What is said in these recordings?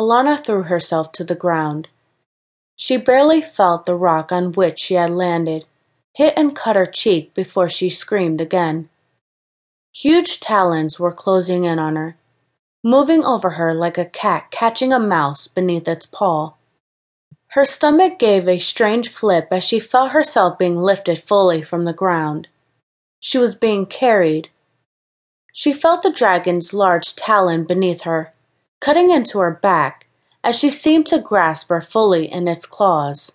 Alana threw herself to the ground. She barely felt the rock on which she had landed, hit and cut her cheek before she screamed again. Huge talons were closing in on her, moving over her like a cat catching a mouse beneath its paw. Her stomach gave a strange flip as she felt herself being lifted fully from the ground. She was being carried. She felt the dragon's large talon beneath her, cutting into her back as she seemed to grasp her fully in its claws.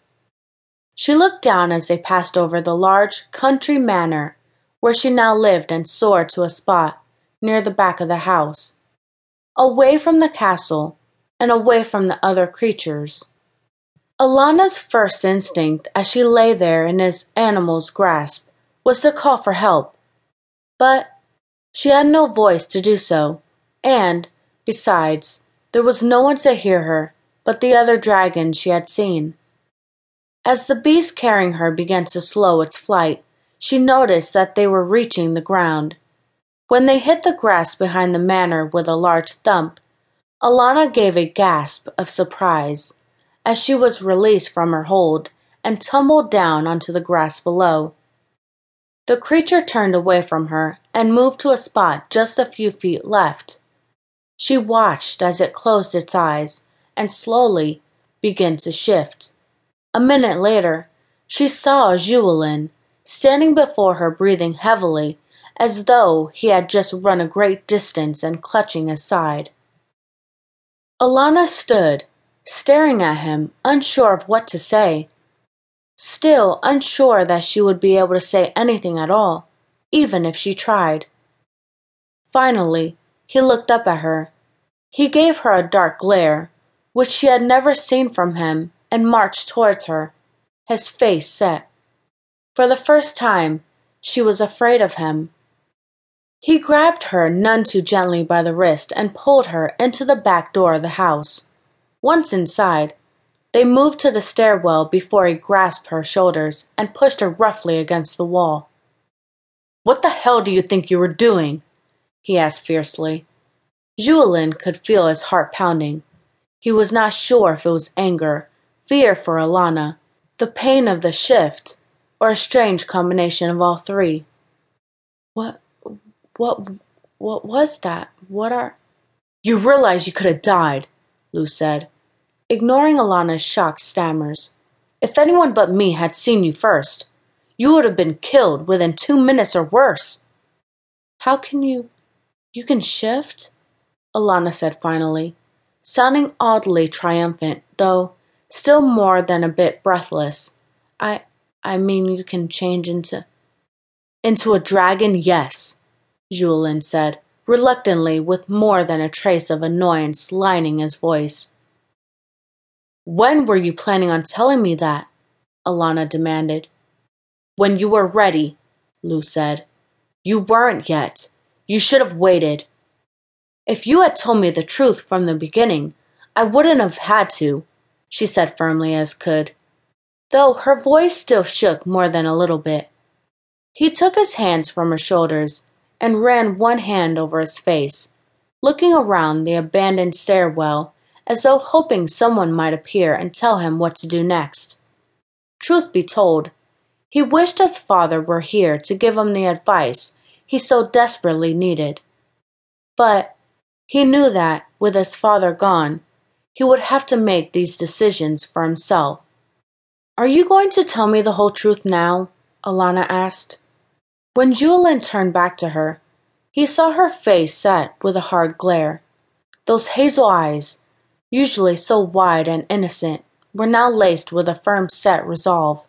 She looked down as they passed over the large country manor where she now lived and soared to a spot near the back of the house, away from the castle and away from the other creatures. Alana's first instinct as she lay there in his animal's grasp was to call for help, but she had no voice to do so, and, besides, there was no one to hear her but the other dragons she had seen. As the beast carrying her began to slow its flight, she noticed that they were reaching the ground. When they hit the grass behind the manor with a large thump, Alana gave a gasp of surprise as she was released from her hold and tumbled down onto the grass below. The creature turned away from her and moved to a spot just a few feet left. She watched as it closed its eyes and slowly began to shift. A minute later, she saw Llewellyn standing before her breathing heavily as though he had just run a great distance and clutching his side. Alana stood, staring at him, unsure of what to say. Still unsure that she would be able to say anything at all, even if she tried. Finally, he looked up at her. He gave her a dark glare, which she had never seen from him, and marched towards her, his face set. For the first time, she was afraid of him. He grabbed her none too gently by the wrist and pulled her into the back door of the house. Once inside, they moved to the stairwell before he grasped her shoulders and pushed her roughly against the wall. What the hell do you think you were doing? He asked fiercely. Llewellyn could feel his heart pounding. He was not sure if it was anger, fear for Alana, the pain of the shift, or a strange combination of all three. What, what, what was that? What are. You realize you could have died, Lou said, ignoring Alana's shocked stammers. If anyone but me had seen you first, you would have been killed within two minutes or worse. How can you. You can shift? Alana said finally, sounding oddly triumphant, though still more than a bit breathless. I I mean you can change into into a dragon, yes, Llewellyn said, reluctantly with more than a trace of annoyance lining his voice. When were you planning on telling me that? Alana demanded. When you were ready, Lou said. You weren't yet. You should have waited. If you had told me the truth from the beginning, I wouldn't have had to, she said firmly as could, though her voice still shook more than a little bit. He took his hands from her shoulders and ran one hand over his face, looking around the abandoned stairwell as though hoping someone might appear and tell him what to do next. Truth be told, he wished his father were here to give him the advice he so desperately needed. But he knew that, with his father gone, he would have to make these decisions for himself. Are you going to tell me the whole truth now? Alana asked. When Llewellyn turned back to her, he saw her face set with a hard glare. Those hazel eyes, usually so wide and innocent, were now laced with a firm set resolve.